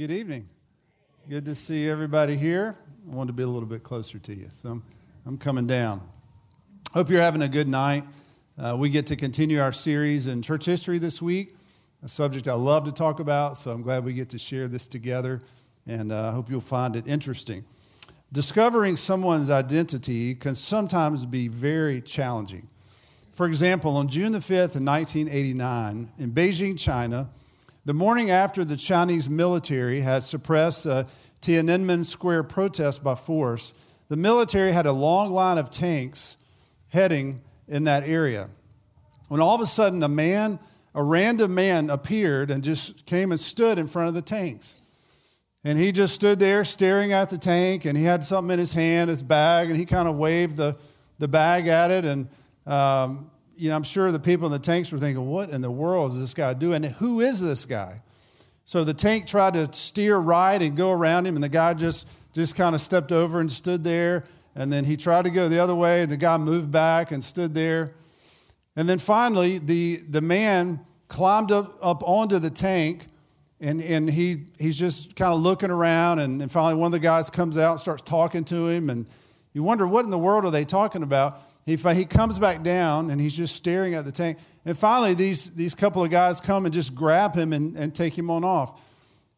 Good evening. Good to see everybody here. I wanted to be a little bit closer to you, so I'm, I'm coming down. Hope you're having a good night. Uh, we get to continue our series in church history this week, a subject I love to talk about, so I'm glad we get to share this together, and I uh, hope you'll find it interesting. Discovering someone's identity can sometimes be very challenging. For example, on June the 5th, in 1989, in Beijing, China, the morning after the Chinese military had suppressed a Tiananmen Square protest by force, the military had a long line of tanks heading in that area. When all of a sudden a man, a random man, appeared and just came and stood in front of the tanks. And he just stood there staring at the tank, and he had something in his hand, his bag, and he kind of waved the, the bag at it. And, um, you know, I'm sure the people in the tanks were thinking, what in the world is this guy doing? Who is this guy? So the tank tried to steer right and go around him, and the guy just, just kind of stepped over and stood there. And then he tried to go the other way, and the guy moved back and stood there. And then finally, the, the man climbed up, up onto the tank and, and he, he's just kind of looking around, and, and finally one of the guys comes out and starts talking to him, and you wonder, what in the world are they talking about? He, he comes back down, and he's just staring at the tank. And finally, these, these couple of guys come and just grab him and, and take him on off.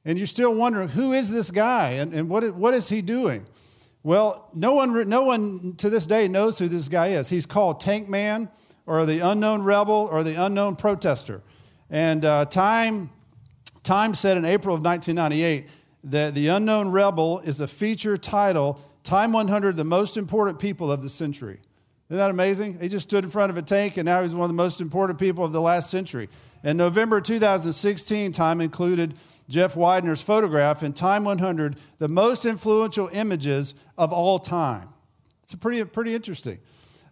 And you're still wondering, who is this guy, and, and what, what is he doing? Well, no one, no one to this day knows who this guy is. He's called Tank Man, or the unknown rebel, or the unknown protester. And uh, time Time said in April of 1998 that The Unknown Rebel is a feature title, Time 100, the most important people of the century. Isn't that amazing? He just stood in front of a tank and now he's one of the most important people of the last century. In November 2016, Time included Jeff Widener's photograph in Time 100, the most influential images of all time. It's pretty, pretty interesting.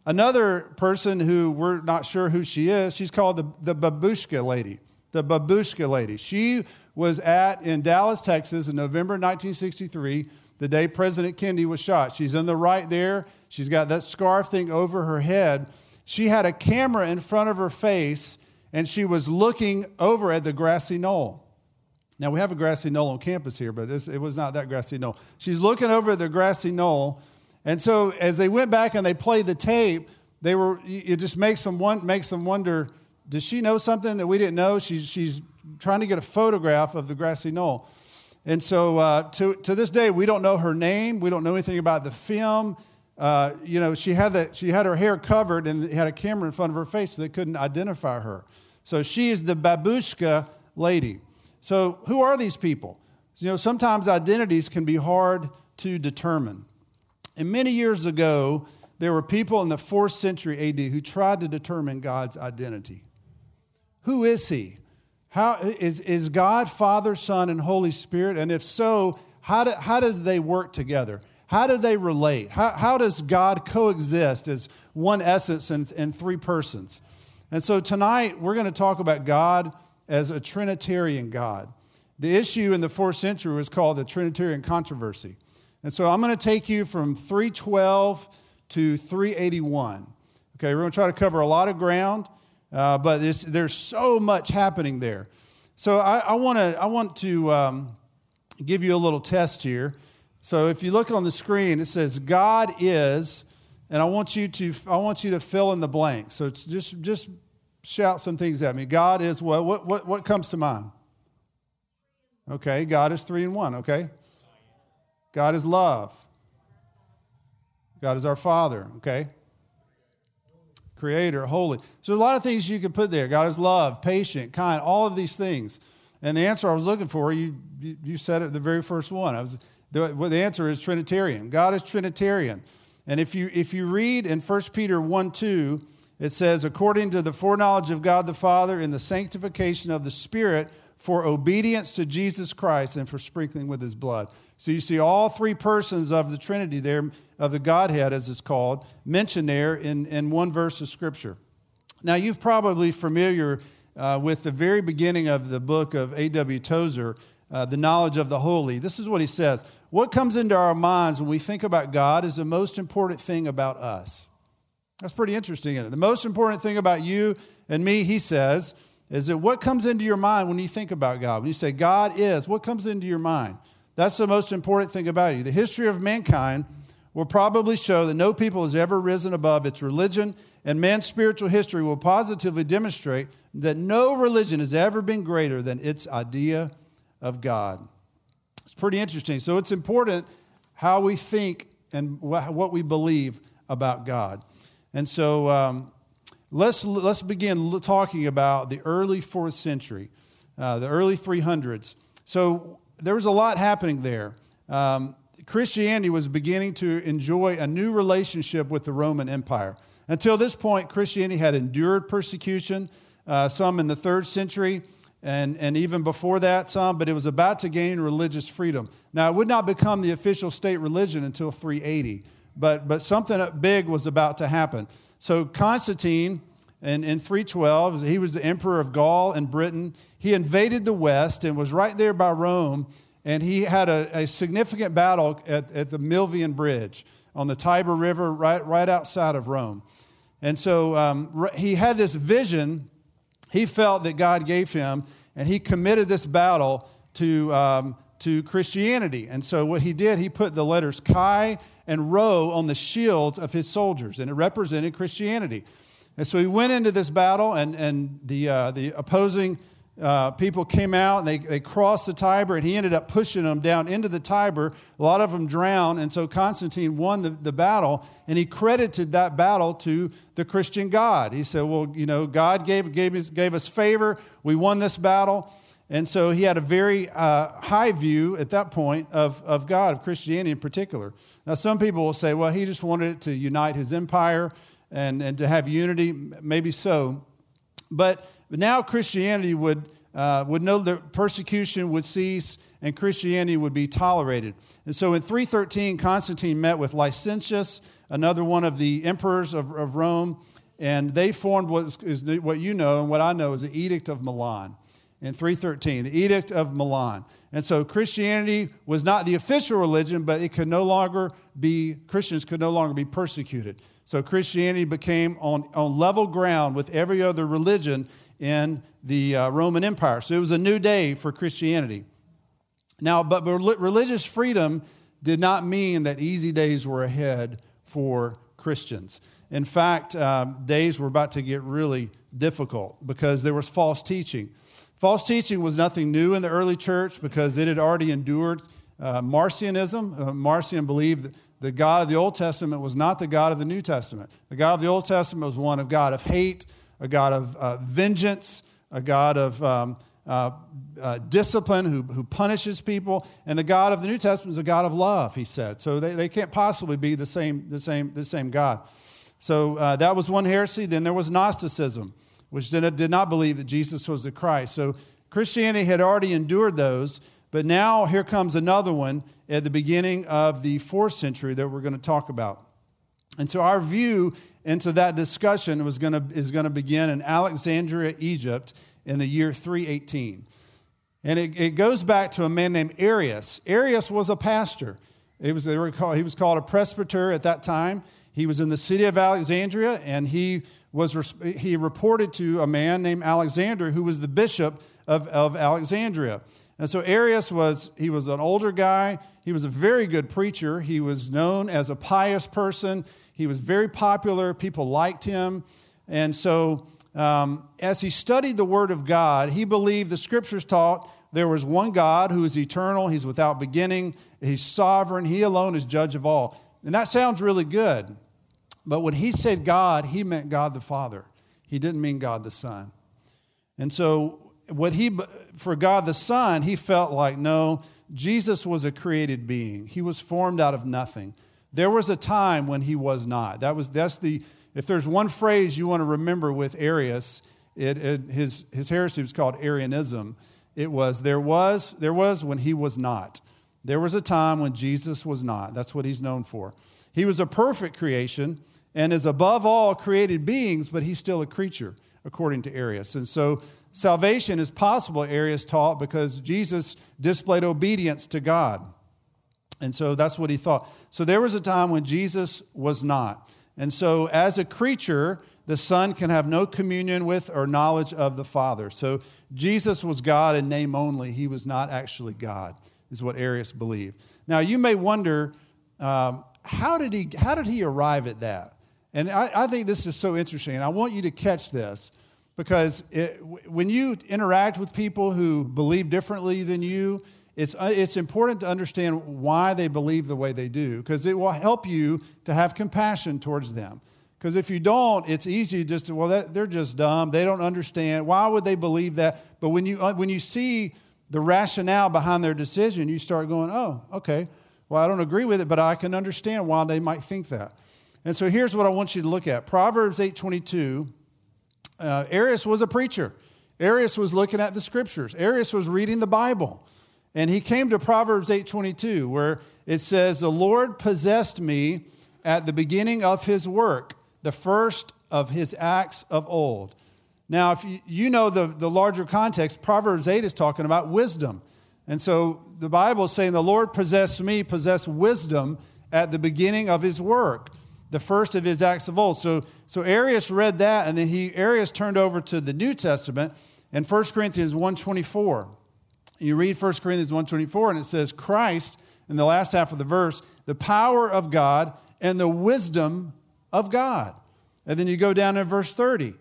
Another person who we're not sure who she is, she's called the, the Babushka lady the babushka lady. She was at in Dallas, Texas in November 1963, the day President Kennedy was shot. She's in the right there. She's got that scarf thing over her head. She had a camera in front of her face and she was looking over at the grassy knoll. Now, we have a grassy knoll on campus here, but it was not that grassy knoll. She's looking over at the grassy knoll. And so, as they went back and they played the tape, they were, it just makes them, one, makes them wonder does she know something that we didn't know? She's, she's trying to get a photograph of the grassy knoll. And so uh, to, to this day, we don't know her name. We don't know anything about the film. Uh, you know, she had, that, she had her hair covered and had a camera in front of her face so they couldn't identify her. So she is the babushka lady. So who are these people? You know, sometimes identities can be hard to determine. And many years ago, there were people in the fourth century AD who tried to determine God's identity. Who is he? How, is, is God Father, Son, and Holy Spirit? And if so, how do, how do they work together? How do they relate? How, how does God coexist as one essence and, and three persons? And so tonight, we're going to talk about God as a Trinitarian God. The issue in the fourth century was called the Trinitarian controversy. And so I'm going to take you from 312 to 381. Okay, we're going to try to cover a lot of ground. Uh, but there's so much happening there. So I, I, wanna, I want to um, give you a little test here. So if you look on the screen, it says God is, and I want you to, I want you to fill in the blank. So it's just, just shout some things at me. God is what? What, what, what comes to mind? Okay, God is three in one, okay? God is love. God is our Father, okay? Creator, holy. So there's a lot of things you could put there. God is love, patient, kind, all of these things. And the answer I was looking for, you, you said it the very first one. I was, the, the answer is Trinitarian. God is Trinitarian. And if you, if you read in 1 Peter 1 2, it says, according to the foreknowledge of God the Father in the sanctification of the Spirit for obedience to Jesus Christ and for sprinkling with his blood. So you see all three persons of the Trinity there, of the Godhead as it's called, mentioned there in, in one verse of Scripture. Now you've probably familiar uh, with the very beginning of the book of A.W. Tozer, uh, The Knowledge of the Holy. This is what he says. What comes into our minds when we think about God is the most important thing about us. That's pretty interesting, isn't it? The most important thing about you and me, he says, is that what comes into your mind when you think about God? When you say God is, what comes into your mind? That's the most important thing about you. The history of mankind will probably show that no people has ever risen above its religion, and man's spiritual history will positively demonstrate that no religion has ever been greater than its idea of God. It's pretty interesting. So it's important how we think and what we believe about God. And so um, let's, let's begin talking about the early fourth century, uh, the early 300s. So there was a lot happening there. Um, Christianity was beginning to enjoy a new relationship with the Roman Empire. Until this point, Christianity had endured persecution, uh, some in the third century, and, and even before that, some, but it was about to gain religious freedom. Now, it would not become the official state religion until 380, but, but something big was about to happen. So, Constantine in, in 312, he was the emperor of Gaul and Britain. He invaded the West and was right there by Rome, and he had a, a significant battle at, at the Milvian Bridge on the Tiber River, right, right outside of Rome. And so um, he had this vision he felt that God gave him, and he committed this battle to, um, to Christianity. And so, what he did, he put the letters Chi and Rho on the shields of his soldiers, and it represented Christianity. And so, he went into this battle, and, and the, uh, the opposing uh, people came out and they, they crossed the Tiber, and he ended up pushing them down into the Tiber. A lot of them drowned, and so Constantine won the, the battle, and he credited that battle to the Christian God. He said, Well, you know, God gave, gave, us, gave us favor, we won this battle. And so he had a very uh, high view at that point of, of God, of Christianity in particular. Now, some people will say, well, he just wanted it to unite his empire and, and to have unity. Maybe so. But but now Christianity would, uh, would know that persecution would cease and Christianity would be tolerated. And so in 313, Constantine met with Licinius, another one of the emperors of, of Rome, and they formed what is what you know and what I know is the Edict of Milan in 313, the Edict of Milan. And so Christianity was not the official religion, but it could no longer be, Christians could no longer be persecuted. So Christianity became on, on level ground with every other religion in the uh, Roman Empire. So it was a new day for Christianity. Now, but religious freedom did not mean that easy days were ahead for Christians. In fact, um, days were about to get really difficult because there was false teaching. False teaching was nothing new in the early church because it had already endured uh, Marcionism. Uh, Marcion believed that the God of the Old Testament was not the God of the New Testament. The God of the Old Testament was one of God of hate, a God of uh, vengeance, a God of um, uh, uh, discipline who, who punishes people. And the God of the New Testament is a God of love, he said. So they, they can't possibly be the same, the same, the same God. So uh, that was one heresy. Then there was Gnosticism, which did, did not believe that Jesus was the Christ. So Christianity had already endured those. But now here comes another one at the beginning of the fourth century that we're going to talk about. And so our view into that discussion was to, is going to begin in Alexandria, Egypt, in the year 318. And it, it goes back to a man named Arius. Arius was a pastor. It was, they were called, he was called a presbyter at that time. He was in the city of Alexandria, and he, was, he reported to a man named Alexander, who was the bishop of, of Alexandria. And so Arius was, he was an older guy. He was a very good preacher. He was known as a pious person. He was very popular, people liked him. And so, um, as he studied the Word of God, he believed the scriptures taught there was one God who is eternal, he's without beginning, he's sovereign, he alone is judge of all. And that sounds really good. But when he said God, he meant God the Father. He didn't mean God the Son. And so, what he, for God the Son, he felt like, no, Jesus was a created being. He was formed out of nothing. There was a time when he was not. That was, that's the, if there's one phrase you want to remember with Arius, it, it, his, his heresy was called Arianism. It was, there was, there was when he was not. There was a time when Jesus was not. That's what he's known for. He was a perfect creation and is above all created beings, but he's still a creature, according to Arius. And so salvation is possible, Arius taught, because Jesus displayed obedience to God. And so that's what he thought. So there was a time when Jesus was not. And so, as a creature, the Son can have no communion with or knowledge of the Father. So Jesus was God in name only. He was not actually God, is what Arius believed. Now, you may wonder um, how, did he, how did he arrive at that? And I, I think this is so interesting. And I want you to catch this because it, when you interact with people who believe differently than you, it's, uh, it's important to understand why they believe the way they do because it will help you to have compassion towards them. Because if you don't, it's easy just to, well, that, they're just dumb. They don't understand. Why would they believe that? But when you, uh, when you see the rationale behind their decision, you start going, oh, okay. Well, I don't agree with it, but I can understand why they might think that. And so here's what I want you to look at Proverbs 8:22. Uh, Arius was a preacher. Arius was looking at the scriptures. Arius was reading the Bible. And he came to Proverbs 8:22 where it says the Lord possessed me at the beginning of his work the first of his acts of old. Now, if you, know the, the larger context, Proverbs 8 is talking about wisdom. And so the Bible is saying, The Lord possessed me, possessed wisdom at the beginning of his work, the first of his acts of old. So, so Arius read that, and then he Arius turned over to the New Testament in 1 Corinthians 1.24. You read 1 Corinthians 1.24, and it says, Christ, in the last half of the verse, the power of God and the wisdom of God. And then you go down in verse 30,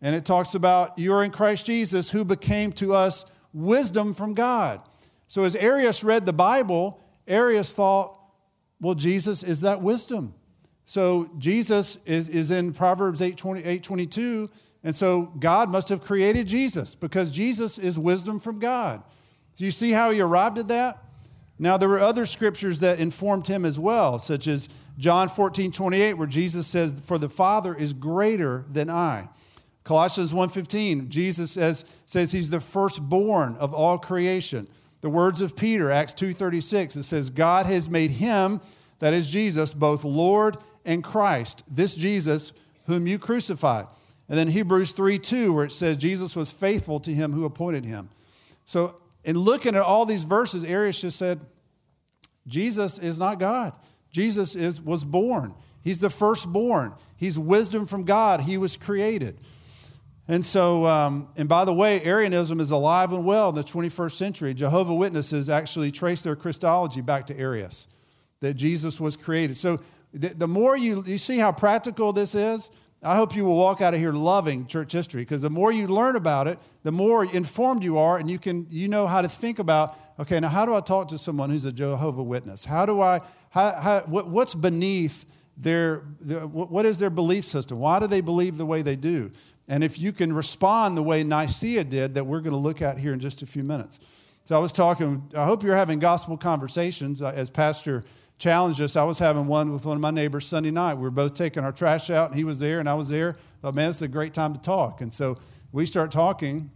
and it talks about you're in Christ Jesus who became to us wisdom from God. So as Arius read the Bible, Arius thought, well, Jesus is that wisdom. So Jesus is, is in Proverbs 8, 20, 8 22, and so God must have created Jesus because Jesus is wisdom from God. Do you see how he arrived at that? Now, there were other scriptures that informed him as well, such as John 14, 28, where Jesus says, For the Father is greater than I. Colossians 1.15, Jesus says, says he's the firstborn of all creation. The words of Peter, Acts 2.36, it says, God has made him, that is Jesus, both Lord and Christ, this Jesus whom you crucified. And then Hebrews 3.2, where it says Jesus was faithful to him who appointed him. So in looking at all these verses, Arius just said, Jesus is not God. Jesus is, was born. He's the firstborn. He's wisdom from God. He was created. And so, um, and by the way, Arianism is alive and well in the 21st century. Jehovah Witnesses actually trace their Christology back to Arius, that Jesus was created. So the, the more you, you see how practical this is, I hope you will walk out of here loving church history because the more you learn about it, the more informed you are, and you can you know how to think about okay, now how do I talk to someone who's a Jehovah Witness? How do I how, how, what, what's beneath their, their, what is their belief system? Why do they believe the way they do? And if you can respond the way Nicaea did, that we're going to look at here in just a few minutes. So I was talking, I hope you're having gospel conversations. Uh, as Pastor challenged us, I was having one with one of my neighbors Sunday night. We were both taking our trash out, and he was there, and I was there. Thought, man, is a great time to talk. And so we start talking.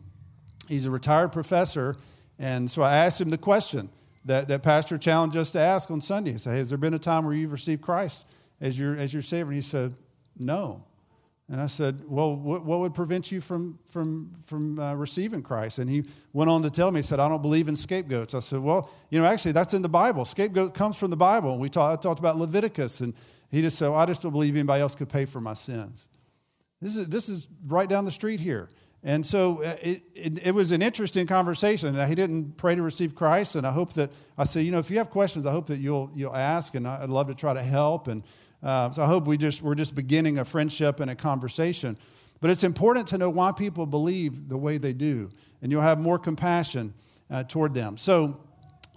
He's a retired professor. And so I asked him the question that, that Pastor challenged us to ask on Sunday. He said, Has there been a time where you've received Christ as your, as your Savior? And he said, No. And I said, Well, what, what would prevent you from, from, from uh, receiving Christ? And he went on to tell me, He said, I don't believe in scapegoats. I said, Well, you know, actually, that's in the Bible. Scapegoat comes from the Bible. And we talk, I talked about Leviticus. And he just said, well, I just don't believe anybody else could pay for my sins. This is, this is right down the street here. And so uh, it, it, it, was an interesting conversation. He didn't pray to receive Christ, and I hope that I say, you know, if you have questions, I hope that you'll you'll ask, and I'd love to try to help. And uh, so I hope we just we're just beginning a friendship and a conversation. But it's important to know why people believe the way they do, and you'll have more compassion uh, toward them. So,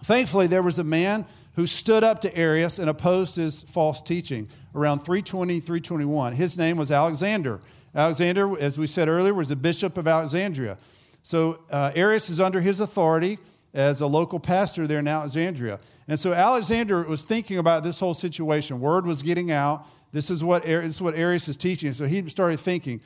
thankfully, there was a man who stood up to Arius and opposed his false teaching around 320, 321. His name was Alexander. Alexander, as we said earlier, was the bishop of Alexandria. So uh, Arius is under his authority as a local pastor there in Alexandria. And so Alexander was thinking about this whole situation. Word was getting out. This is what, this is what Arius is teaching. So he started thinking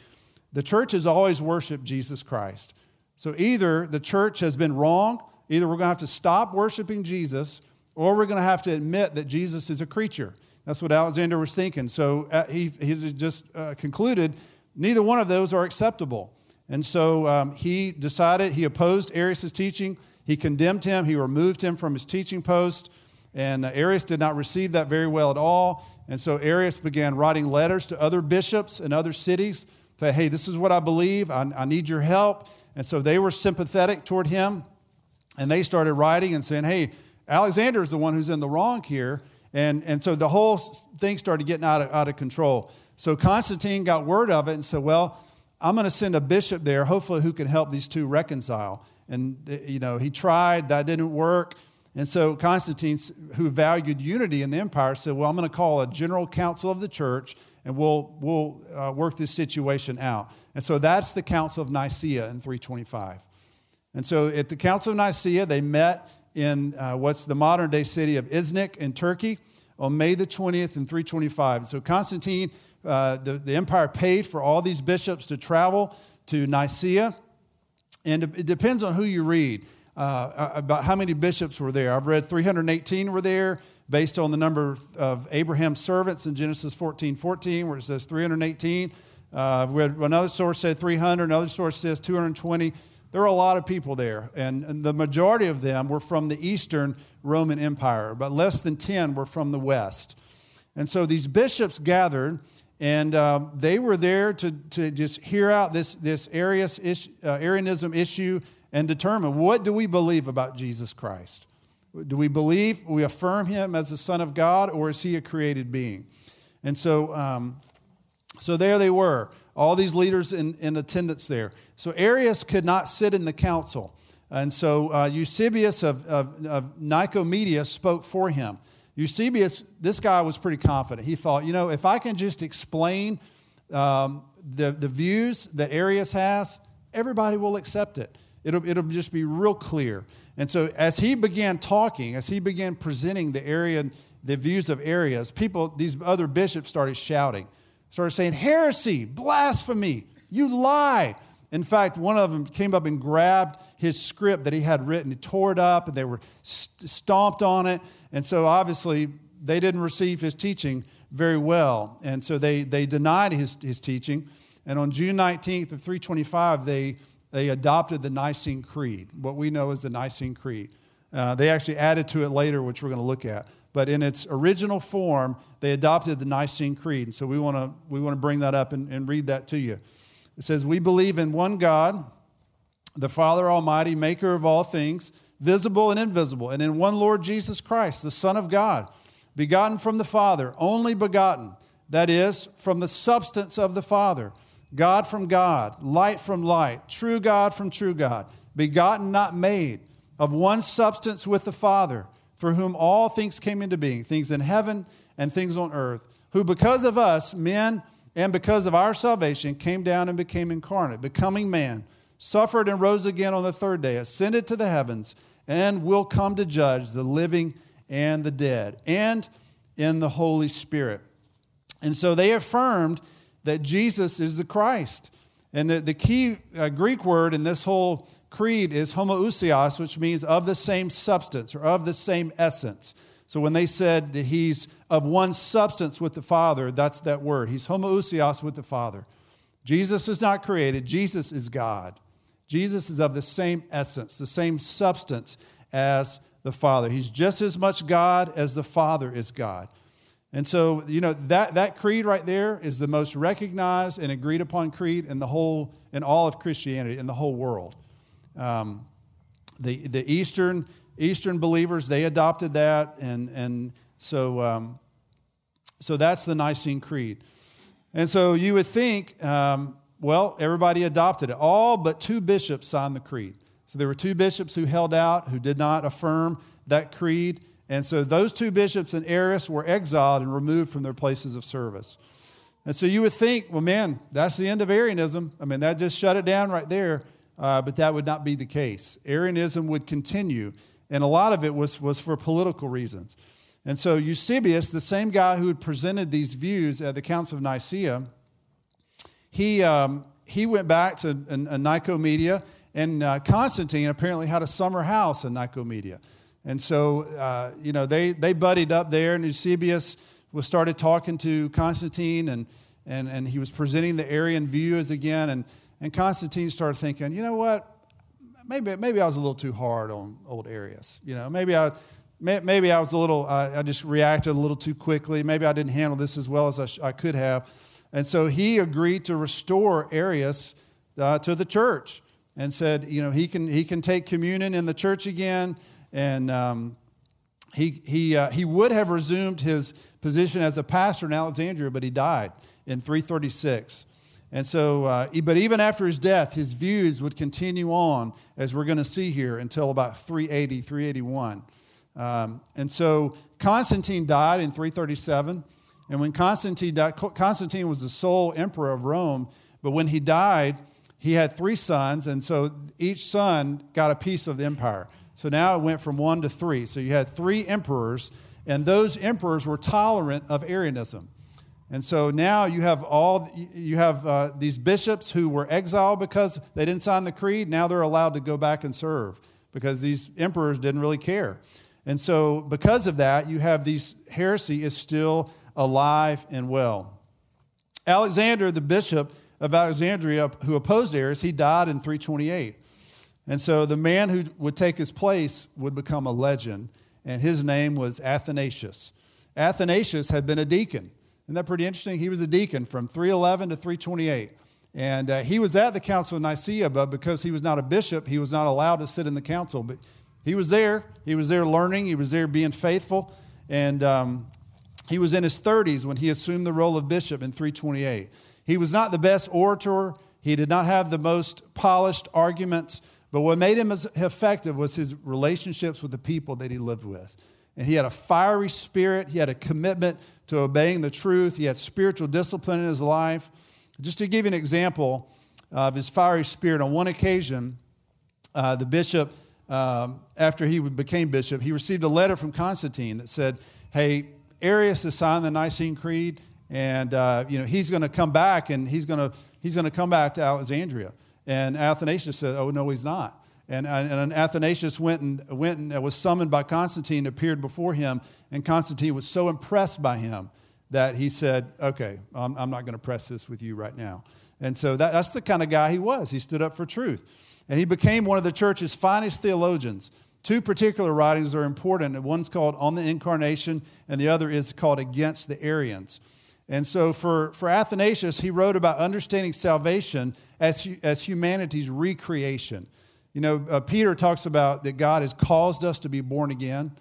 the church has always worshiped Jesus Christ. So either the church has been wrong, either we're going to have to stop worshiping Jesus, or we're going to have to admit that Jesus is a creature. That's what Alexander was thinking. So uh, he, he's just uh, concluded Neither one of those are acceptable. And so um, he decided, he opposed Arius' teaching. He condemned him. He removed him from his teaching post. And uh, Arius did not receive that very well at all. And so Arius began writing letters to other bishops in other cities say, hey, this is what I believe. I, I need your help. And so they were sympathetic toward him. And they started writing and saying, hey, Alexander is the one who's in the wrong here. And, and so the whole thing started getting out of, out of control. So Constantine got word of it and said, well, I'm going to send a bishop there, hopefully, who can help these two reconcile. And, you know, he tried, that didn't work. And so Constantine, who valued unity in the empire, said, Well, I'm going to call a general council of the church and we'll, we'll uh, work this situation out. And so that's the Council of Nicaea in 325. And so at the Council of Nicaea, they met in uh, what's the modern day city of Iznik in Turkey on May the 20th in 325. So Constantine, uh, the, the empire paid for all these bishops to travel to Nicaea. And it depends on who you read uh, about how many bishops were there. I've read 318 were there based on the number of Abraham's servants in Genesis 14 14, where it says 318. Uh, another source said 300, another source says 220. There were a lot of people there, and, and the majority of them were from the Eastern Roman Empire, but less than 10 were from the West. And so these bishops gathered, and uh, they were there to, to just hear out this, this Arius, uh, Arianism issue and determine what do we believe about Jesus Christ? Do we believe, we affirm him as the Son of God, or is he a created being? And so, um, so there they were, all these leaders in, in attendance there. So Arius could not sit in the council. And so uh, Eusebius of, of, of Nicomedia spoke for him. Eusebius, this guy was pretty confident. He thought, you know, if I can just explain um, the, the views that Arius has, everybody will accept it. It'll, it'll just be real clear. And so as he began talking, as he began presenting the area, the views of Arius, people, these other bishops started shouting, started saying, heresy, blasphemy, you lie. In fact, one of them came up and grabbed his script that he had written, he tore it up, and they were stomped on it. And so obviously, they didn't receive his teaching very well. And so they, they denied his, his teaching. And on June 19th of 325, they they adopted the Nicene Creed, what we know as the Nicene Creed. Uh, they actually added to it later, which we're going to look at. But in its original form, they adopted the Nicene Creed. And so we want to we want to bring that up and, and read that to you. It says, We believe in one God, the Father Almighty, maker of all things, visible and invisible, and in one Lord Jesus Christ, the Son of God, begotten from the Father, only begotten, that is, from the substance of the Father God from God, light from light, true God from true God, begotten, not made, of one substance with the Father, for whom all things came into being, things in heaven and things on earth, who because of us, men, and because of our salvation, came down and became incarnate, becoming man, suffered and rose again on the third day, ascended to the heavens, and will come to judge the living and the dead, and in the Holy Spirit. And so they affirmed that Jesus is the Christ. And the, the key uh, Greek word in this whole creed is homoousios, which means of the same substance or of the same essence. So when they said that he's of one substance with the Father, that's that word. He's homoousios with the Father. Jesus is not created, Jesus is God. Jesus is of the same essence, the same substance as the Father. He's just as much God as the Father is God. And so, you know, that, that creed right there is the most recognized and agreed upon creed in the whole, in all of Christianity, in the whole world. Um, the, the Eastern, Eastern believers, they adopted that. And, and so, um, so that's the Nicene Creed. And so you would think, um, well, everybody adopted it. All but two bishops signed the creed. So there were two bishops who held out, who did not affirm that creed. And so those two bishops and Arius were exiled and removed from their places of service. And so you would think, well, man, that's the end of Arianism. I mean, that just shut it down right there. Uh, but that would not be the case. Arianism would continue, and a lot of it was, was for political reasons. And so Eusebius, the same guy who had presented these views at the Council of Nicaea, he, um, he went back to a, a Nicomedia, and uh, Constantine apparently had a summer house in Nicomedia. And so, uh, you know, they, they buddied up there, and Eusebius was started talking to Constantine, and, and, and he was presenting the Arian views again. And, and Constantine started thinking, you know what? Maybe, maybe I was a little too hard on old Arius. You know, maybe I, maybe I was a little, I, just reacted a little too quickly. Maybe I didn't handle this as well as I could have. And so he agreed to restore Arius uh, to the church and said, you know, he can, he can take communion in the church again. And um, he, he, uh, he would have resumed his position as a pastor in Alexandria, but he died in 336. And so, uh, but even after his death, his views would continue on, as we're going to see here, until about 380, 381. Um, and so Constantine died in 337. And when Constantine died, Constantine was the sole emperor of Rome. But when he died, he had three sons. And so each son got a piece of the empire. So now it went from one to three. So you had three emperors, and those emperors were tolerant of Arianism. And so now you have all you have uh, these bishops who were exiled because they didn't sign the creed. Now they're allowed to go back and serve because these emperors didn't really care. And so because of that, you have these heresy is still alive and well. Alexander, the bishop of Alexandria, who opposed Arius, he died in 328. And so the man who would take his place would become a legend, and his name was Athanasius. Athanasius had been a deacon. Isn't that pretty interesting? He was a deacon from 311 to 328. And uh, he was at the Council of Nicaea, but because he was not a bishop, he was not allowed to sit in the council. But he was there. He was there learning. He was there being faithful. And um, he was in his 30s when he assumed the role of bishop in 328. He was not the best orator. He did not have the most polished arguments. But what made him effective was his relationships with the people that he lived with. And he had a fiery spirit. He had a commitment to obeying the truth. He had spiritual discipline in his life. Just to give you an example of his fiery spirit, on one occasion, uh, the bishop, um, after he became bishop, he received a letter from Constantine that said, Hey, Arius has signed the Nicene Creed, and uh, you know he's going to come back, and he's going to he's going to come back to Alexandria. And Athanasius said, "Oh no, he's not." And, and Athanasius went and, went and was summoned by Constantine, appeared before him, and Constantine was so impressed by him that he said, Okay, I'm, I'm not going to press this with you right now. And so that, that's the kind of guy he was. He stood up for truth. And he became one of the church's finest theologians. Two particular writings are important. One's called On the Incarnation, and the other is called Against the Arians. And so for, for Athanasius, he wrote about understanding salvation as, as humanity's recreation. You know, uh, Peter talks about that God has caused us to be born again.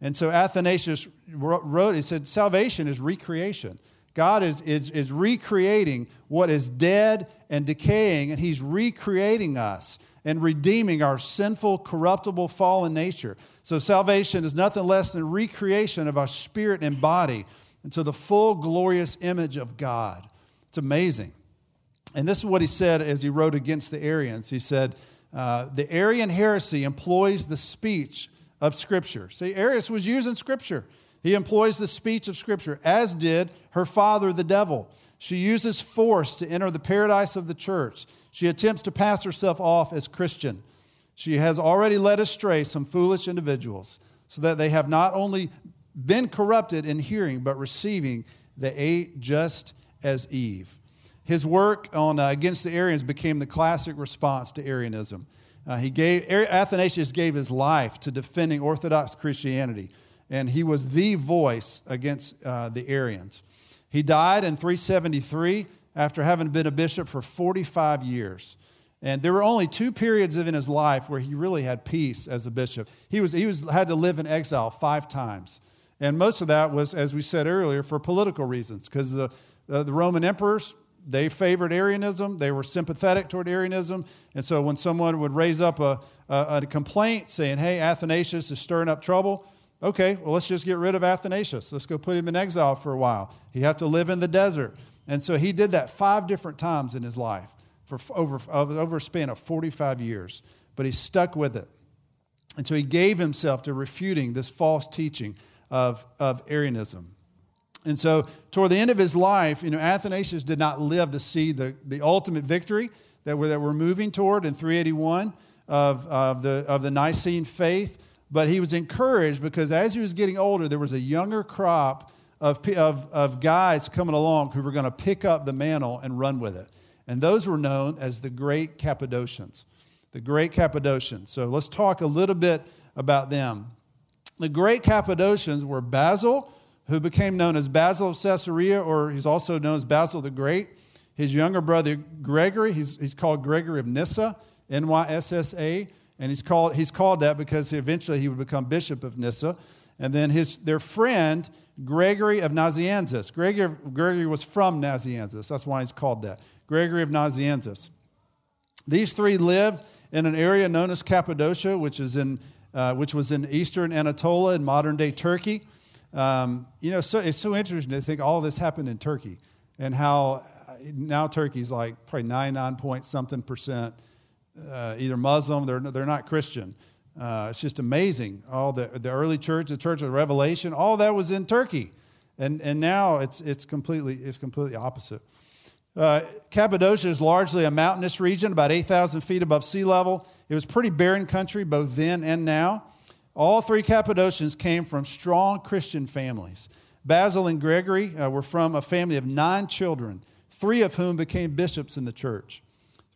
And so Athanasius wrote, he said, salvation is recreation. God is, is, is recreating what is dead and decaying, and He's recreating us and redeeming our sinful, corruptible, fallen nature. So salvation is nothing less than recreation of our spirit and body into the full, glorious image of God. It's amazing. And this is what he said as he wrote against the Arians. He said, uh, the Arian heresy employs the speech of Scripture. See, Arius was using Scripture. He employs the speech of Scripture, as did her father, the devil. She uses force to enter the paradise of the church. She attempts to pass herself off as Christian. She has already led astray some foolish individuals so that they have not only been corrupted in hearing, but receiving the eight just as Eve. His work on uh, against the Arians became the classic response to Arianism. Uh, he gave, Athanasius gave his life to defending Orthodox Christianity, and he was the voice against uh, the Arians. He died in 373 after having been a bishop for 45 years. And there were only two periods in his life where he really had peace as a bishop. He, was, he was, had to live in exile five times. And most of that was, as we said earlier, for political reasons, because the, the, the Roman emperors they favored Arianism. They were sympathetic toward Arianism. And so when someone would raise up a, a, a, complaint saying, hey, Athanasius is stirring up trouble, okay, well, let's just get rid of Athanasius. Let's go put him in exile for a while. He had to live in the desert. And so he did that five different times in his life for over, over a span of 45 years. But he stuck with it. And so he gave himself to refuting this false teaching of, of Arianism. And so, toward the end of his life, you know, Athanasius did not live to see the, the ultimate victory that we're, that we're moving toward in 381 of, of, the, of the Nicene faith. But he was encouraged because as he was getting older, there was a younger crop of, of, of guys coming along who were going to pick up the mantle and run with it. And those were known as the Great Cappadocians. The Great Cappadocians. So let's talk a little bit about them. The Great Cappadocians were Basil who became known as Basil of Caesarea, or he's also known as Basil the Great. His younger brother, Gregory, he's, he's called Gregory of Nyssa, N Y S S A, and he's called, he's called that because eventually he would become Bishop of Nyssa. And then his, their friend, Gregory of Nazianzus. Gregory, Gregory was from Nazianzus. That's why he's called that. Gregory of Nazianzus. These three lived in an area known as Cappadocia, which, is in, uh, which was in eastern Anatolia in modern day Turkey. Um, you know, so, it's so interesting to think all this happened in Turkey and how uh, now Turkey's like probably 99 point something percent uh, either Muslim, they're, they're not Christian. Uh, it's just amazing. All the, the early church, the Church of Revelation, all that was in Turkey. And, and now it's, it's, completely, it's completely opposite. Uh, Cappadocia is largely a mountainous region, about 8,000 feet above sea level. It was pretty barren country both then and now. All three Cappadocians came from strong Christian families. Basil and Gregory uh, were from a family of nine children, three of whom became bishops in the church.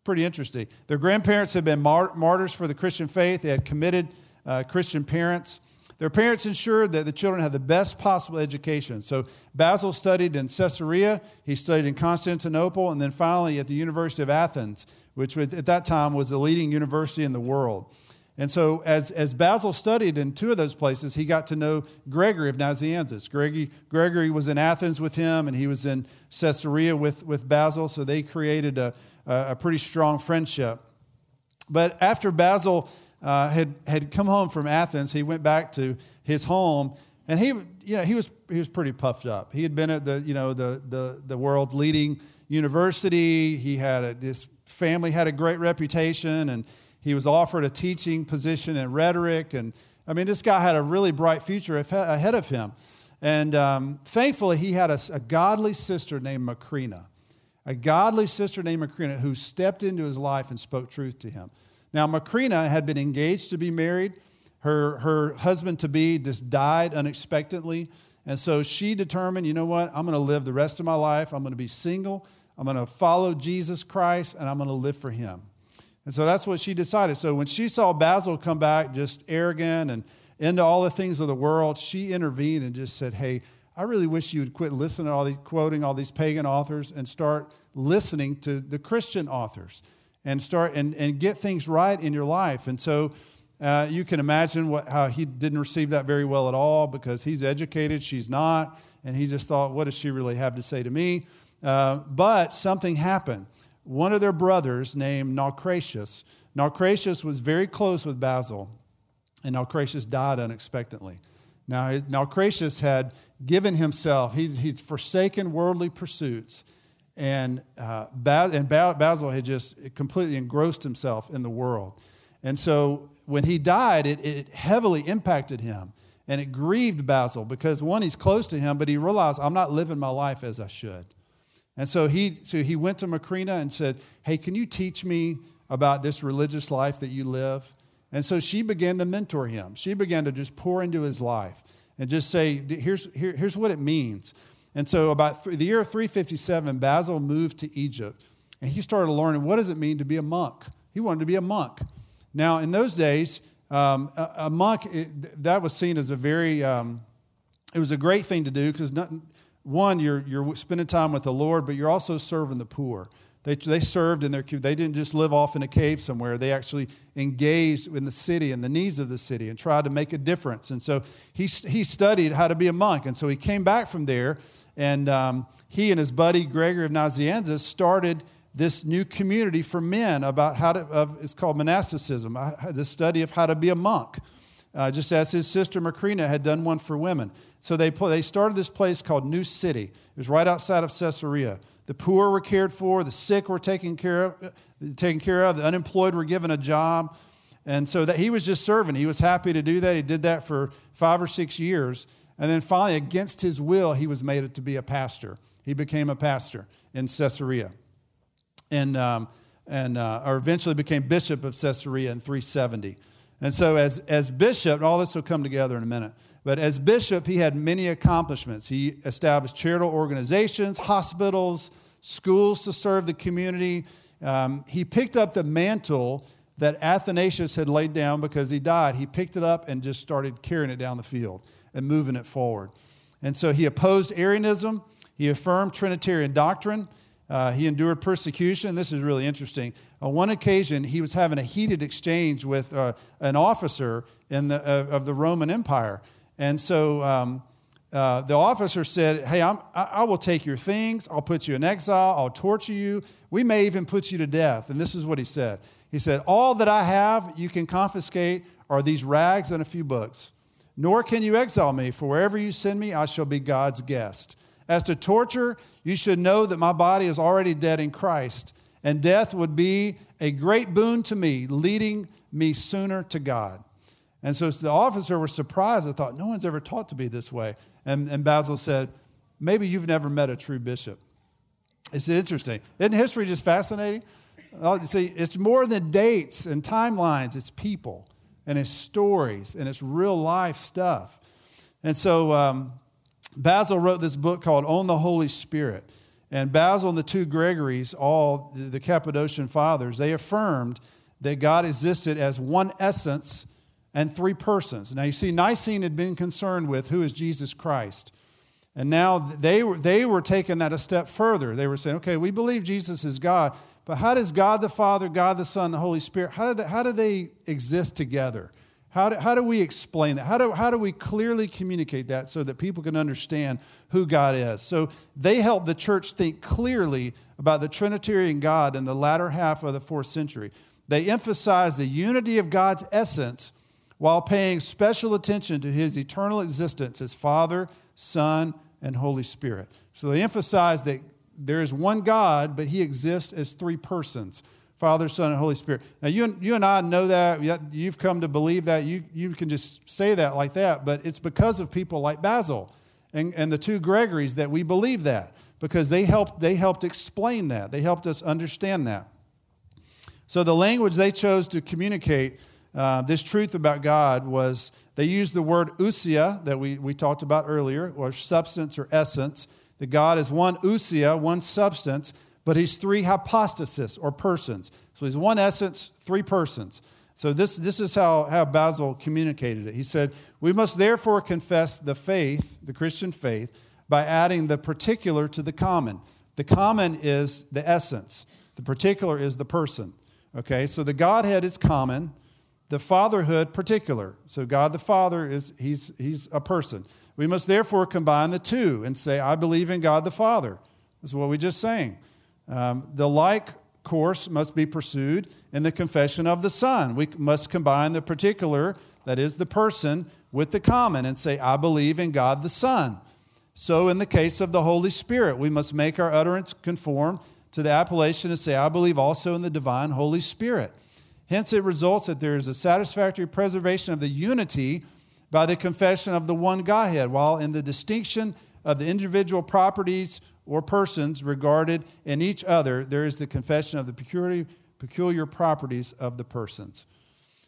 Pretty interesting. Their grandparents had been martyrs for the Christian faith, they had committed uh, Christian parents. Their parents ensured that the children had the best possible education. So Basil studied in Caesarea, he studied in Constantinople, and then finally at the University of Athens, which at that time was the leading university in the world. And so, as, as Basil studied in two of those places, he got to know Gregory of Nazianzus. Gregory, Gregory was in Athens with him, and he was in Caesarea with, with Basil, so they created a, a pretty strong friendship. But after Basil uh, had, had come home from Athens. He went back to his home, and he, you know, he was, he was pretty puffed up. He had been at the, you know, the, the, the world leading university. He had a, this family had a great reputation, and he was offered a teaching position in rhetoric. And I mean, this guy had a really bright future ahead of him. And um, thankfully, he had a, a godly sister named Macrina, a godly sister named Macrina who stepped into his life and spoke truth to him. Now, Macrina had been engaged to be married. Her, her husband to be just died unexpectedly. And so she determined, you know what? I'm going to live the rest of my life. I'm going to be single. I'm going to follow Jesus Christ and I'm going to live for him. And so that's what she decided. So when she saw Basil come back just arrogant and into all the things of the world, she intervened and just said, Hey, I really wish you would quit listening to all these quoting all these pagan authors and start listening to the Christian authors and start and, and get things right in your life. And so uh, you can imagine what, how he didn't receive that very well at all because he's educated, she's not. And he just thought, what does she really have to say to me? Uh, but something happened. One of their brothers, named Naucratius, Naucratius was very close with Basil, and Naucratius died unexpectedly. Now, Naucratius had given himself, he, he'd forsaken worldly pursuits and, uh, Bas- and Basil had just completely engrossed himself in the world. And so when he died, it, it heavily impacted him. And it grieved Basil because, one, he's close to him, but he realized, I'm not living my life as I should. And so he, so he went to Macrina and said, Hey, can you teach me about this religious life that you live? And so she began to mentor him. She began to just pour into his life and just say, Here's, here, here's what it means and so, about th- the year 357, Basil moved to Egypt, and he started learning what does it mean to be a monk. He wanted to be a monk. Now, in those days, um, a, a, monk it, that was seen as a very um, it was a great thing to do because one, you're you're spending time with the Lord, but you're also serving the poor. They, they served in their they didn't just live off in a cave somewhere. They actually engaged in the city and the needs of the city and tried to make a difference. And so he, he studied how to be a monk. And so he came back from there and um, he and his buddy Gregory of Nazianzus started this new community for men about how to, of, it's called monasticism, uh, the study of how to be a monk, uh, just as his sister Macrina had done one for women. So they, they started this place called New City. It was right outside of Caesarea. The poor were cared for, the sick were taken care of, uh, taken care of, the unemployed were given a job. And so that he was just serving. He was happy to do that. He did that for five or six years. And then finally, against his will, he was made to be a pastor. He became a pastor in Caesarea. And, um, and uh, or eventually became bishop of Caesarea in 370. And so, as, as bishop, all this will come together in a minute. But as bishop, he had many accomplishments. He established charitable organizations, hospitals, schools to serve the community. Um, he picked up the mantle that Athanasius had laid down because he died. He picked it up and just started carrying it down the field and moving it forward. And so he opposed Arianism, he affirmed Trinitarian doctrine. Uh, he endured persecution. This is really interesting. On one occasion, he was having a heated exchange with uh, an officer in the, uh, of the Roman Empire. And so um, uh, the officer said, Hey, I'm, I will take your things, I'll put you in exile, I'll torture you, we may even put you to death. And this is what he said He said, All that I have you can confiscate are these rags and a few books. Nor can you exile me, for wherever you send me, I shall be God's guest. As to torture, you should know that my body is already dead in Christ, and death would be a great boon to me, leading me sooner to God. And so the officer was surprised. I thought, no one's ever taught to be this way. And, and Basil said, maybe you've never met a true bishop. It's interesting. Isn't history just fascinating? See, it's more than dates and timelines, it's people and it's stories and it's real life stuff. And so um, Basil wrote this book called On the Holy Spirit. And Basil and the two Gregories, all the Cappadocian fathers, they affirmed that God existed as one essence and three persons. Now you see, Nicene had been concerned with who is Jesus Christ. And now they were, they were taking that a step further. They were saying, okay, we believe Jesus is God, but how does God the Father, God the Son, the Holy Spirit, how do they, how do they exist together? How do, how do we explain that? How do, how do we clearly communicate that so that people can understand who God is? So they helped the church think clearly about the Trinitarian God in the latter half of the fourth century. They emphasized the unity of God's essence while paying special attention to his eternal existence as Father, Son, and Holy Spirit. So they emphasized that there is one God, but he exists as three persons. Father, Son, and Holy Spirit. Now, you, you and I know that. You've come to believe that. You, you can just say that like that, but it's because of people like Basil and, and the two Gregories that we believe that because they helped, they helped explain that. They helped us understand that. So, the language they chose to communicate uh, this truth about God was they used the word ousia that we, we talked about earlier, or substance or essence. That God is one ousia, one substance, but he's three hypostasis or persons. So he's one essence, three persons. So this, this is how, how Basil communicated it. He said, We must therefore confess the faith, the Christian faith, by adding the particular to the common. The common is the essence, the particular is the person. Okay, so the Godhead is common, the fatherhood particular. So God the Father is he's he's a person. We must therefore combine the two and say, I believe in God the Father. That's what we just saying. Um, the like course must be pursued in the confession of the Son. We must combine the particular, that is the person, with the common and say, I believe in God the Son. So, in the case of the Holy Spirit, we must make our utterance conform to the appellation and say, I believe also in the divine Holy Spirit. Hence, it results that there is a satisfactory preservation of the unity by the confession of the one Godhead, while in the distinction of the individual properties or persons regarded in each other, there is the confession of the peculiar, properties of the persons.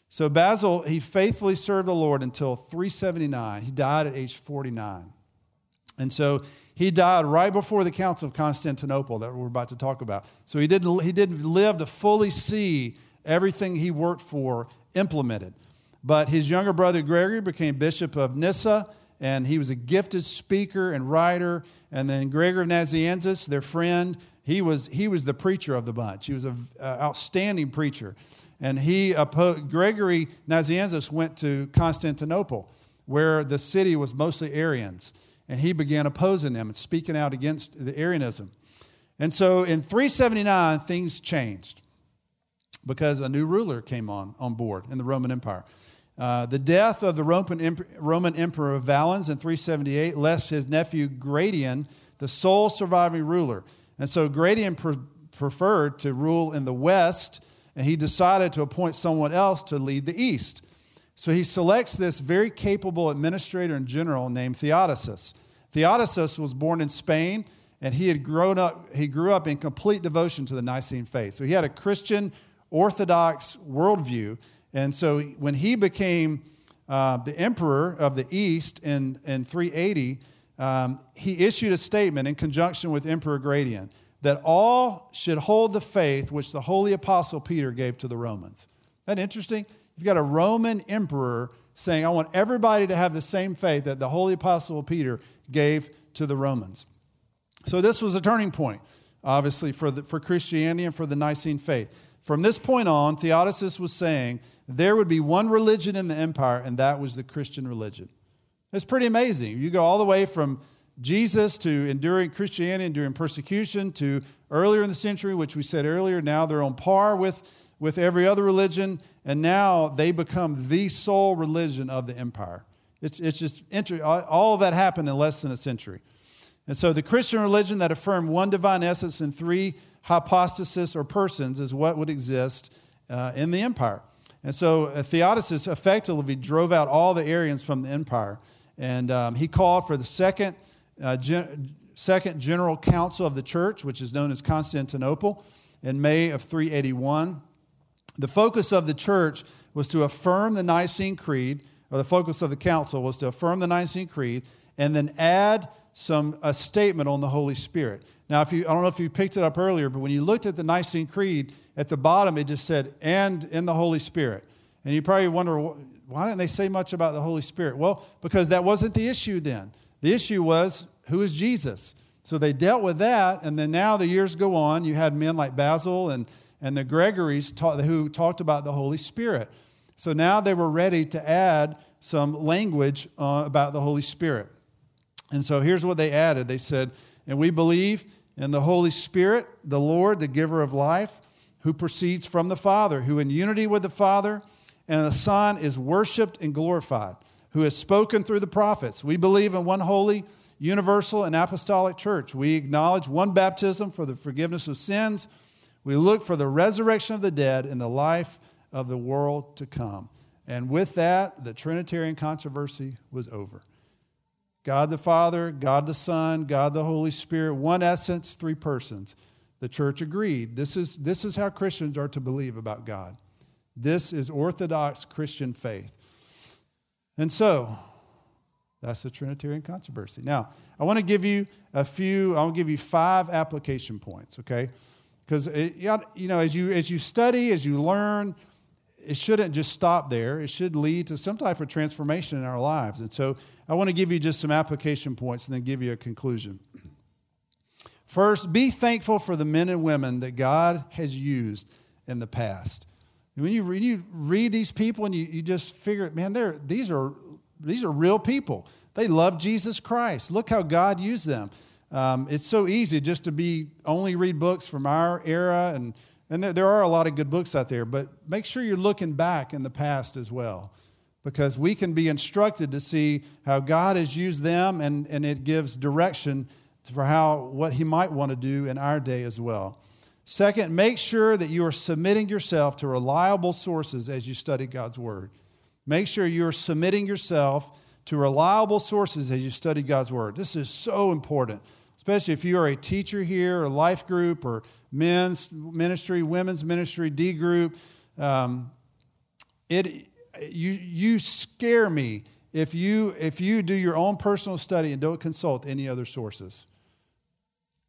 So Basil, he faithfully served the Lord until 379. He died at age 49. And so he died right before the Council of Constantinople that we're about to talk about. So he didn't, he didn't live to fully see everything he worked for implemented. But his younger brother Gregory became Bishop of Nyssa, and he was a gifted speaker and writer and then Gregor of Nazianzus, their friend, he was, he was the preacher of the bunch. He was an outstanding preacher. And he opposed, Gregory Nazianzus went to Constantinople, where the city was mostly Arians. And he began opposing them and speaking out against the Arianism. And so in 379, things changed because a new ruler came on, on board in the Roman Empire. Uh, the death of the Roman, Emperor Valens in 378 left his nephew Gratian the sole surviving ruler. And so Gratian pre- preferred to rule in the west, and he decided to appoint someone else to lead the east. So he selects this very capable administrator and general named Theodosius. Theodosius was born in Spain, and he had grown up, he grew up in complete devotion to the Nicene faith. So he had a Christian Orthodox worldview and so when he became uh, the emperor of the East in, in 380, um, he issued a statement in conjunction with Emperor Gratian that all should hold the faith which the holy apostle Peter gave to the Romans. Isn't that interesting? You've got a Roman emperor saying, I want everybody to have the same faith that the Holy Apostle Peter gave to the Romans. So this was a turning point, obviously, for, the, for Christianity and for the Nicene faith. From this point on, Theodosius was saying there would be one religion in the empire, and that was the Christian religion. It's pretty amazing. You go all the way from Jesus to enduring Christianity, enduring persecution, to earlier in the century, which we said earlier, now they're on par with, with every other religion, and now they become the sole religion of the empire. It's, it's just, all that happened in less than a century. And so the Christian religion that affirmed one divine essence and three hypostasis or persons is what would exist uh, in the empire. And so uh, Theodosius effectively drove out all the Arians from the empire. And um, he called for the second, uh, gen- second general council of the church, which is known as Constantinople, in May of 381. The focus of the church was to affirm the Nicene Creed, or the focus of the council was to affirm the Nicene Creed and then add some a statement on the Holy Spirit. Now, if you I don't know if you picked it up earlier, but when you looked at the Nicene Creed, at the bottom it just said, and in the Holy Spirit. And you probably wonder, why didn't they say much about the Holy Spirit? Well, because that wasn't the issue then. The issue was, who is Jesus? So they dealt with that, and then now the years go on. You had men like Basil and, and the Gregories who talked about the Holy Spirit. So now they were ready to add some language uh, about the Holy Spirit. And so here's what they added they said, And we believe in the Holy Spirit, the Lord, the giver of life, who proceeds from the Father, who in unity with the Father and the Son is worshiped and glorified, who has spoken through the prophets. We believe in one holy, universal, and apostolic church. We acknowledge one baptism for the forgiveness of sins. We look for the resurrection of the dead and the life of the world to come. And with that, the Trinitarian controversy was over. God the Father, God the Son, God the Holy Spirit, one essence, three persons. The church agreed. This is, this is how Christians are to believe about God. This is Orthodox Christian faith. And so, that's the Trinitarian controversy. Now, I want to give you a few, I'll give you five application points, okay? Because, you know, as you, as you study, as you learn, it shouldn't just stop there. It should lead to some type of transformation in our lives. And so I want to give you just some application points and then give you a conclusion. First, be thankful for the men and women that God has used in the past. When you read, you read these people and you, you just figure, man, they're, these, are, these are real people. They love Jesus Christ. Look how God used them. Um, it's so easy just to be only read books from our era and and there, there are a lot of good books out there, but make sure you're looking back in the past as well because we can be instructed to see how God has used them and, and it gives direction for how what he might want to do in our day as well. Second, make sure that you are submitting yourself to reliable sources as you study God's word. Make sure you're submitting yourself to reliable sources as you study God's word. This is so important, especially if you are a teacher here, a life group, or men's ministry, women's ministry, D group. Um, it, you, you scare me if you, if you do your own personal study and don't consult any other sources.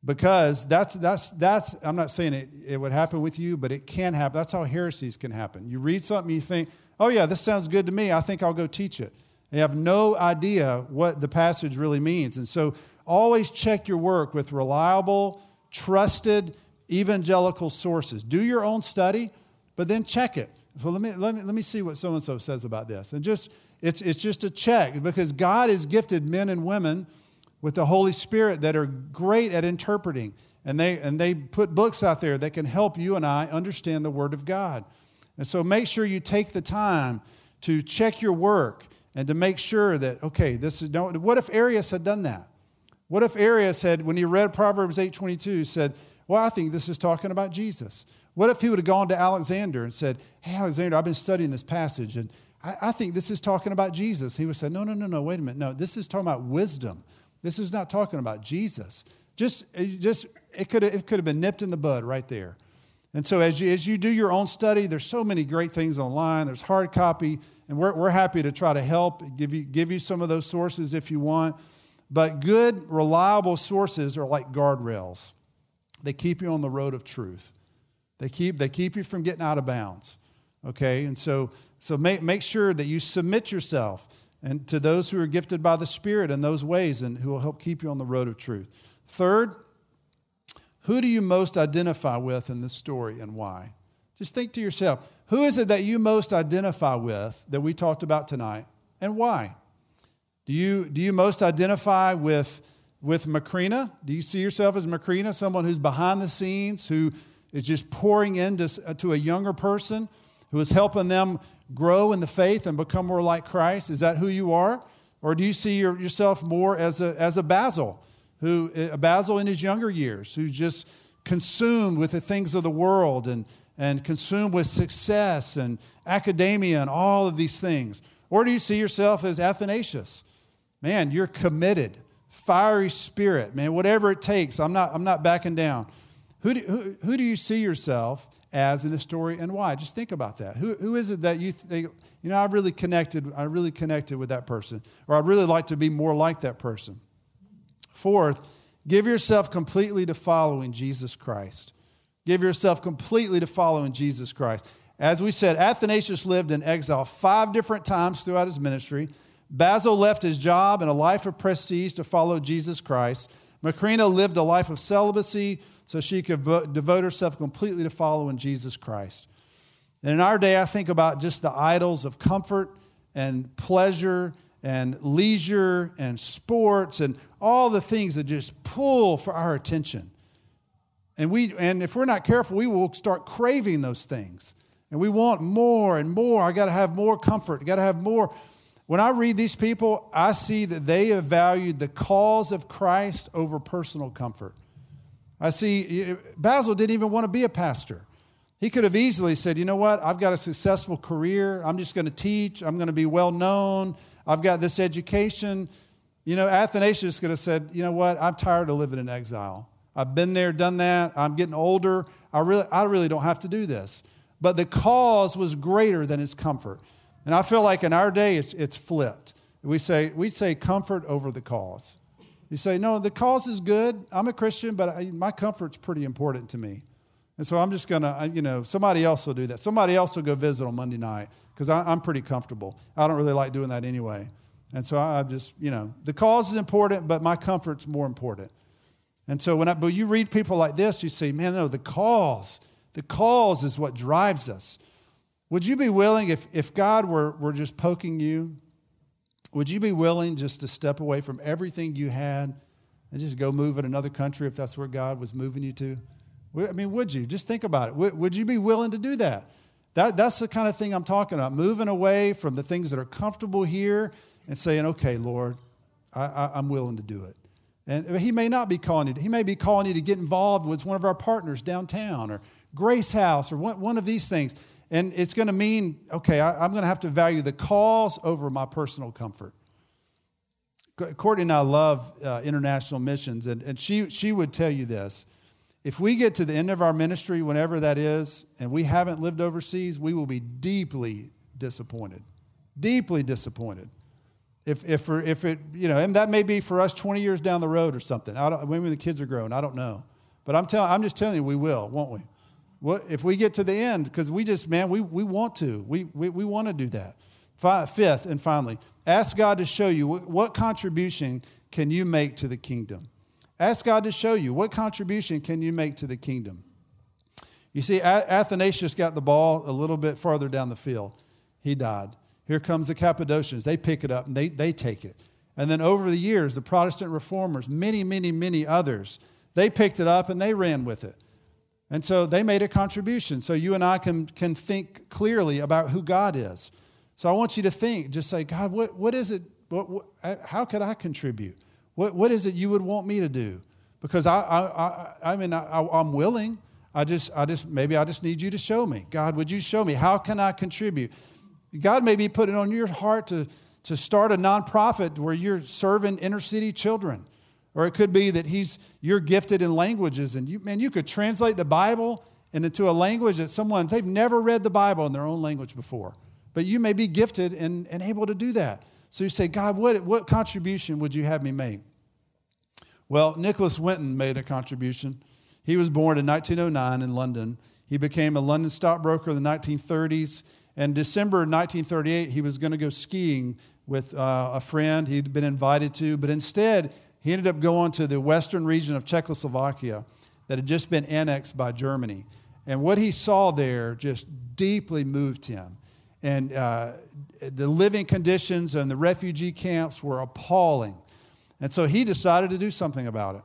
Because that's, that's, that's I'm not saying it, it would happen with you, but it can happen. That's how heresies can happen. You read something, you think, oh, yeah, this sounds good to me. I think I'll go teach it. You have no idea what the passage really means. And so always check your work with reliable, trusted, evangelical sources. Do your own study, but then check it. So let me, let me, let me see what so and so says about this. And just, it's, it's just a check because God has gifted men and women with the Holy Spirit that are great at interpreting. And they, and they put books out there that can help you and I understand the Word of God. And so make sure you take the time to check your work and to make sure that, okay, this is, what if Arius had done that? What if Arius said, when he read Proverbs 8.22, said, well, I think this is talking about Jesus. What if he would have gone to Alexander and said, Hey, Alexander, I've been studying this passage and I, I think this is talking about Jesus? He would say, No, no, no, no, wait a minute. No, this is talking about wisdom. This is not talking about Jesus. Just, just it could have, it could have been nipped in the bud right there. And so as you, as you do your own study, there's so many great things online. There's hard copy, and we're, we're happy to try to help, give you, give you some of those sources if you want. But good, reliable sources are like guardrails. They keep you on the road of truth. They keep, they keep you from getting out of bounds. Okay? And so So make, make sure that you submit yourself and to those who are gifted by the Spirit in those ways and who will help keep you on the road of truth. Third, who do you most identify with in this story and why? Just think to yourself, who is it that you most identify with that we talked about tonight and why? Do you, do you most identify with, with Macrina? Do you see yourself as Macrina, someone who's behind the scenes, who is just pouring into uh, to a younger person, who is helping them grow in the faith and become more like Christ? Is that who you are? Or do you see your, yourself more as a, as a Basil, who, uh, a Basil in his younger years, who's just consumed with the things of the world and, and consumed with success and academia and all of these things? Or do you see yourself as Athanasius? Man, you're committed, fiery spirit, man, whatever it takes, I'm not, I'm not backing down. Who do, who, who do you see yourself as in the story and why? Just think about that. Who, who is it that you think, you know, I really connected, I really connected with that person, or I'd really like to be more like that person? Fourth, give yourself completely to following Jesus Christ. Give yourself completely to following Jesus Christ. As we said, Athanasius lived in exile five different times throughout his ministry. Basil left his job and a life of prestige to follow Jesus Christ. Macrina lived a life of celibacy so she could devote herself completely to following Jesus Christ. And in our day, I think about just the idols of comfort and pleasure and leisure and sports and all the things that just pull for our attention. And, we, and if we're not careful, we will start craving those things. And we want more and more. I got to have more comfort. I got to have more. When I read these people, I see that they have valued the cause of Christ over personal comfort. I see Basil didn't even want to be a pastor. He could have easily said, you know what, I've got a successful career. I'm just going to teach. I'm going to be well known. I've got this education. You know, Athanasius could have said, you know what, I'm tired of living in exile. I've been there, done that. I'm getting older. I really, I really don't have to do this. But the cause was greater than his comfort. And I feel like in our day, it's, it's flipped. We say, we say comfort over the cause. You say, no, the cause is good. I'm a Christian, but I, my comfort's pretty important to me. And so I'm just going to, you know, somebody else will do that. Somebody else will go visit on Monday night because I'm pretty comfortable. I don't really like doing that anyway. And so I just, you know, the cause is important, but my comfort's more important. And so when I, but you read people like this, you say, man, no, the cause, the cause is what drives us. Would you be willing, if, if God were, were just poking you, would you be willing just to step away from everything you had and just go move in another country if that's where God was moving you to? I mean, would you? Just think about it. Would, would you be willing to do that? that? That's the kind of thing I'm talking about. Moving away from the things that are comfortable here and saying, okay, Lord, I, I, I'm willing to do it. And he may not be calling you. He may be calling you to get involved with one of our partners downtown or Grace House or one of these things. And it's going to mean, okay, I, am going to have to value the cause over my personal comfort. Courtney and I love uh, international missions, and, and she, she would tell you this. If we get to the end of our ministry, whenever that is, and we haven't lived overseas, we will be deeply disappointed. Deeply disappointed. If, if, if it, you know, and that may be for us 20 years down the road or something. I don't, maybe the kids are grown, I don't know. But I'm, telling, I'm just telling you, we will, won't we? What, if we get to the end, because we just, man, we, we want to. We, we, we want to do that. Fifth, and finally, ask God to show you what, what contribution can you make to the kingdom. Ask God to show you what contribution can you make to the kingdom. You see, Athanasius got the ball a little bit farther down the field. He died. Here comes the Cappadocians. They pick it up and they, they take it. And then over the years, the Protestant reformers, many, many, many others, they picked it up and they ran with it. And so they made a contribution. So you and I can, can think clearly about who God is. So I want you to think, just say, God, what, what is it? What, what, uh, how could I contribute? What, what is it you would want me to do? Because I, I, I, I mean, I, I'm willing. I just, I just, maybe I just need you to show me. God, would you show me? How can I contribute? God may be putting on your heart to, to start a nonprofit where you're serving inner city children or it could be that he's you're gifted in languages and you man, you could translate the Bible into a language that someone they've never read the Bible in their own language before. But you may be gifted and, and able to do that. So you say, God, what, what contribution would you have me make? Well, Nicholas Winton made a contribution. He was born in 1909 in London. He became a London stockbroker in the 1930s, And December 1938, he was going to go skiing with uh, a friend he'd been invited to, but instead, he ended up going to the western region of Czechoslovakia that had just been annexed by Germany. And what he saw there just deeply moved him. And uh, the living conditions and the refugee camps were appalling. And so he decided to do something about it.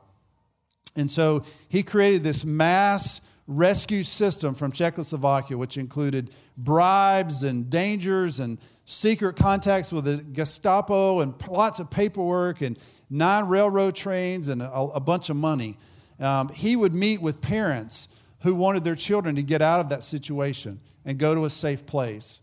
And so he created this mass rescue system from Czechoslovakia, which included bribes and dangers and secret contacts with the Gestapo and lots of paperwork and nine railroad trains and a, a bunch of money. Um, he would meet with parents who wanted their children to get out of that situation and go to a safe place.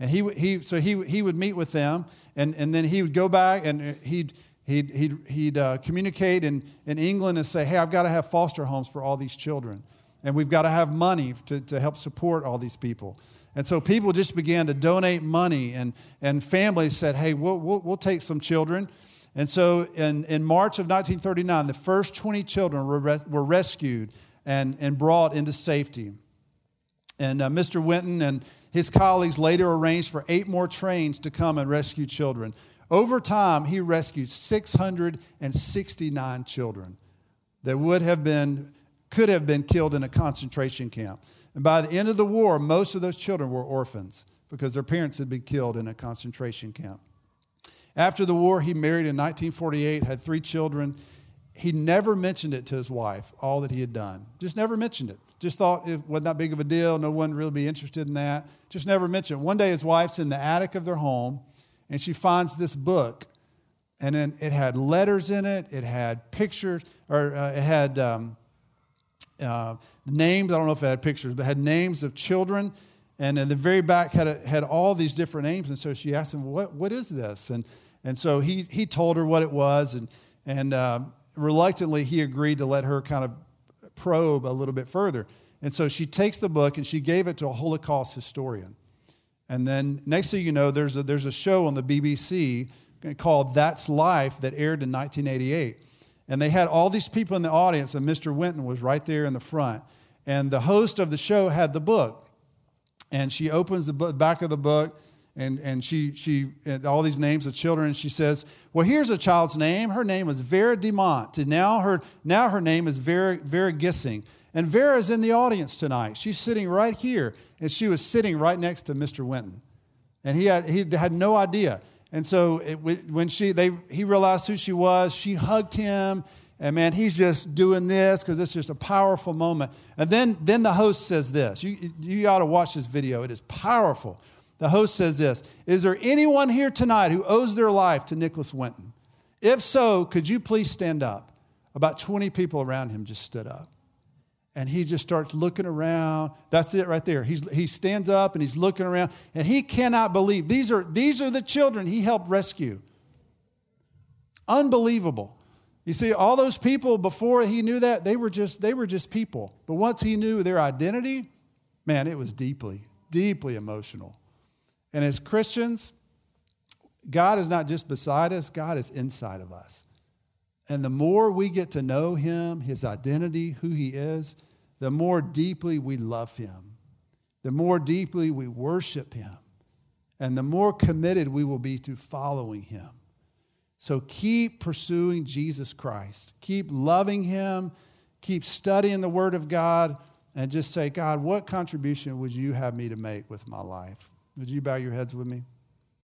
And he, he, so he, he would meet with them, and, and then he would go back and he'd, he'd, he'd, he'd uh, communicate in, in England and say, Hey, I've got to have foster homes for all these children. And we've got to have money to, to help support all these people. And so people just began to donate money, and, and families said, Hey, we'll, we'll, we'll take some children. And so in, in March of 1939, the first 20 children were, were rescued and, and brought into safety. And uh, Mr. Winton and his colleagues later arranged for eight more trains to come and rescue children. Over time, he rescued 669 children that would have been, could have been killed in a concentration camp. And by the end of the war, most of those children were orphans because their parents had been killed in a concentration camp. After the war, he married in 1948, had three children. He never mentioned it to his wife, all that he had done. Just never mentioned it. Just thought it wasn't that big of a deal. No one would really be interested in that. Just never mentioned it. One day, his wife's in the attic of their home, and she finds this book. And then it had letters in it, it had pictures, or uh, it had um, uh, names. I don't know if it had pictures, but had names of children and in the very back had, a, had all these different names. And so she asked him, what, what is this? And, and so he, he told her what it was. And, and uh, reluctantly, he agreed to let her kind of probe a little bit further. And so she takes the book and she gave it to a Holocaust historian. And then next thing you know, there's a, there's a show on the BBC called That's Life that aired in 1988. And they had all these people in the audience, and Mr. Winton was right there in the front. And the host of the show had the book and she opens the back of the book and, and she, she and all these names of children and she says well here's a child's name her name is vera Diamant and now her, now her name is vera, vera gissing and vera's in the audience tonight she's sitting right here and she was sitting right next to mr winton and he had, he had no idea and so it, when she, they, he realized who she was she hugged him and man, he's just doing this because it's just a powerful moment. And then, then the host says this. You, you ought to watch this video, it is powerful. The host says this Is there anyone here tonight who owes their life to Nicholas Winton? If so, could you please stand up? About 20 people around him just stood up. And he just starts looking around. That's it right there. He's, he stands up and he's looking around, and he cannot believe these are, these are the children he helped rescue. Unbelievable. You see, all those people before he knew that, they were just, they were just people. But once he knew their identity, man, it was deeply, deeply emotional. And as Christians, God is not just beside us, God is inside of us. And the more we get to know him, his identity, who he is, the more deeply we love him, the more deeply we worship him, and the more committed we will be to following him. So keep pursuing Jesus Christ. Keep loving Him. Keep studying the Word of God. And just say, God, what contribution would you have me to make with my life? Would you bow your heads with me?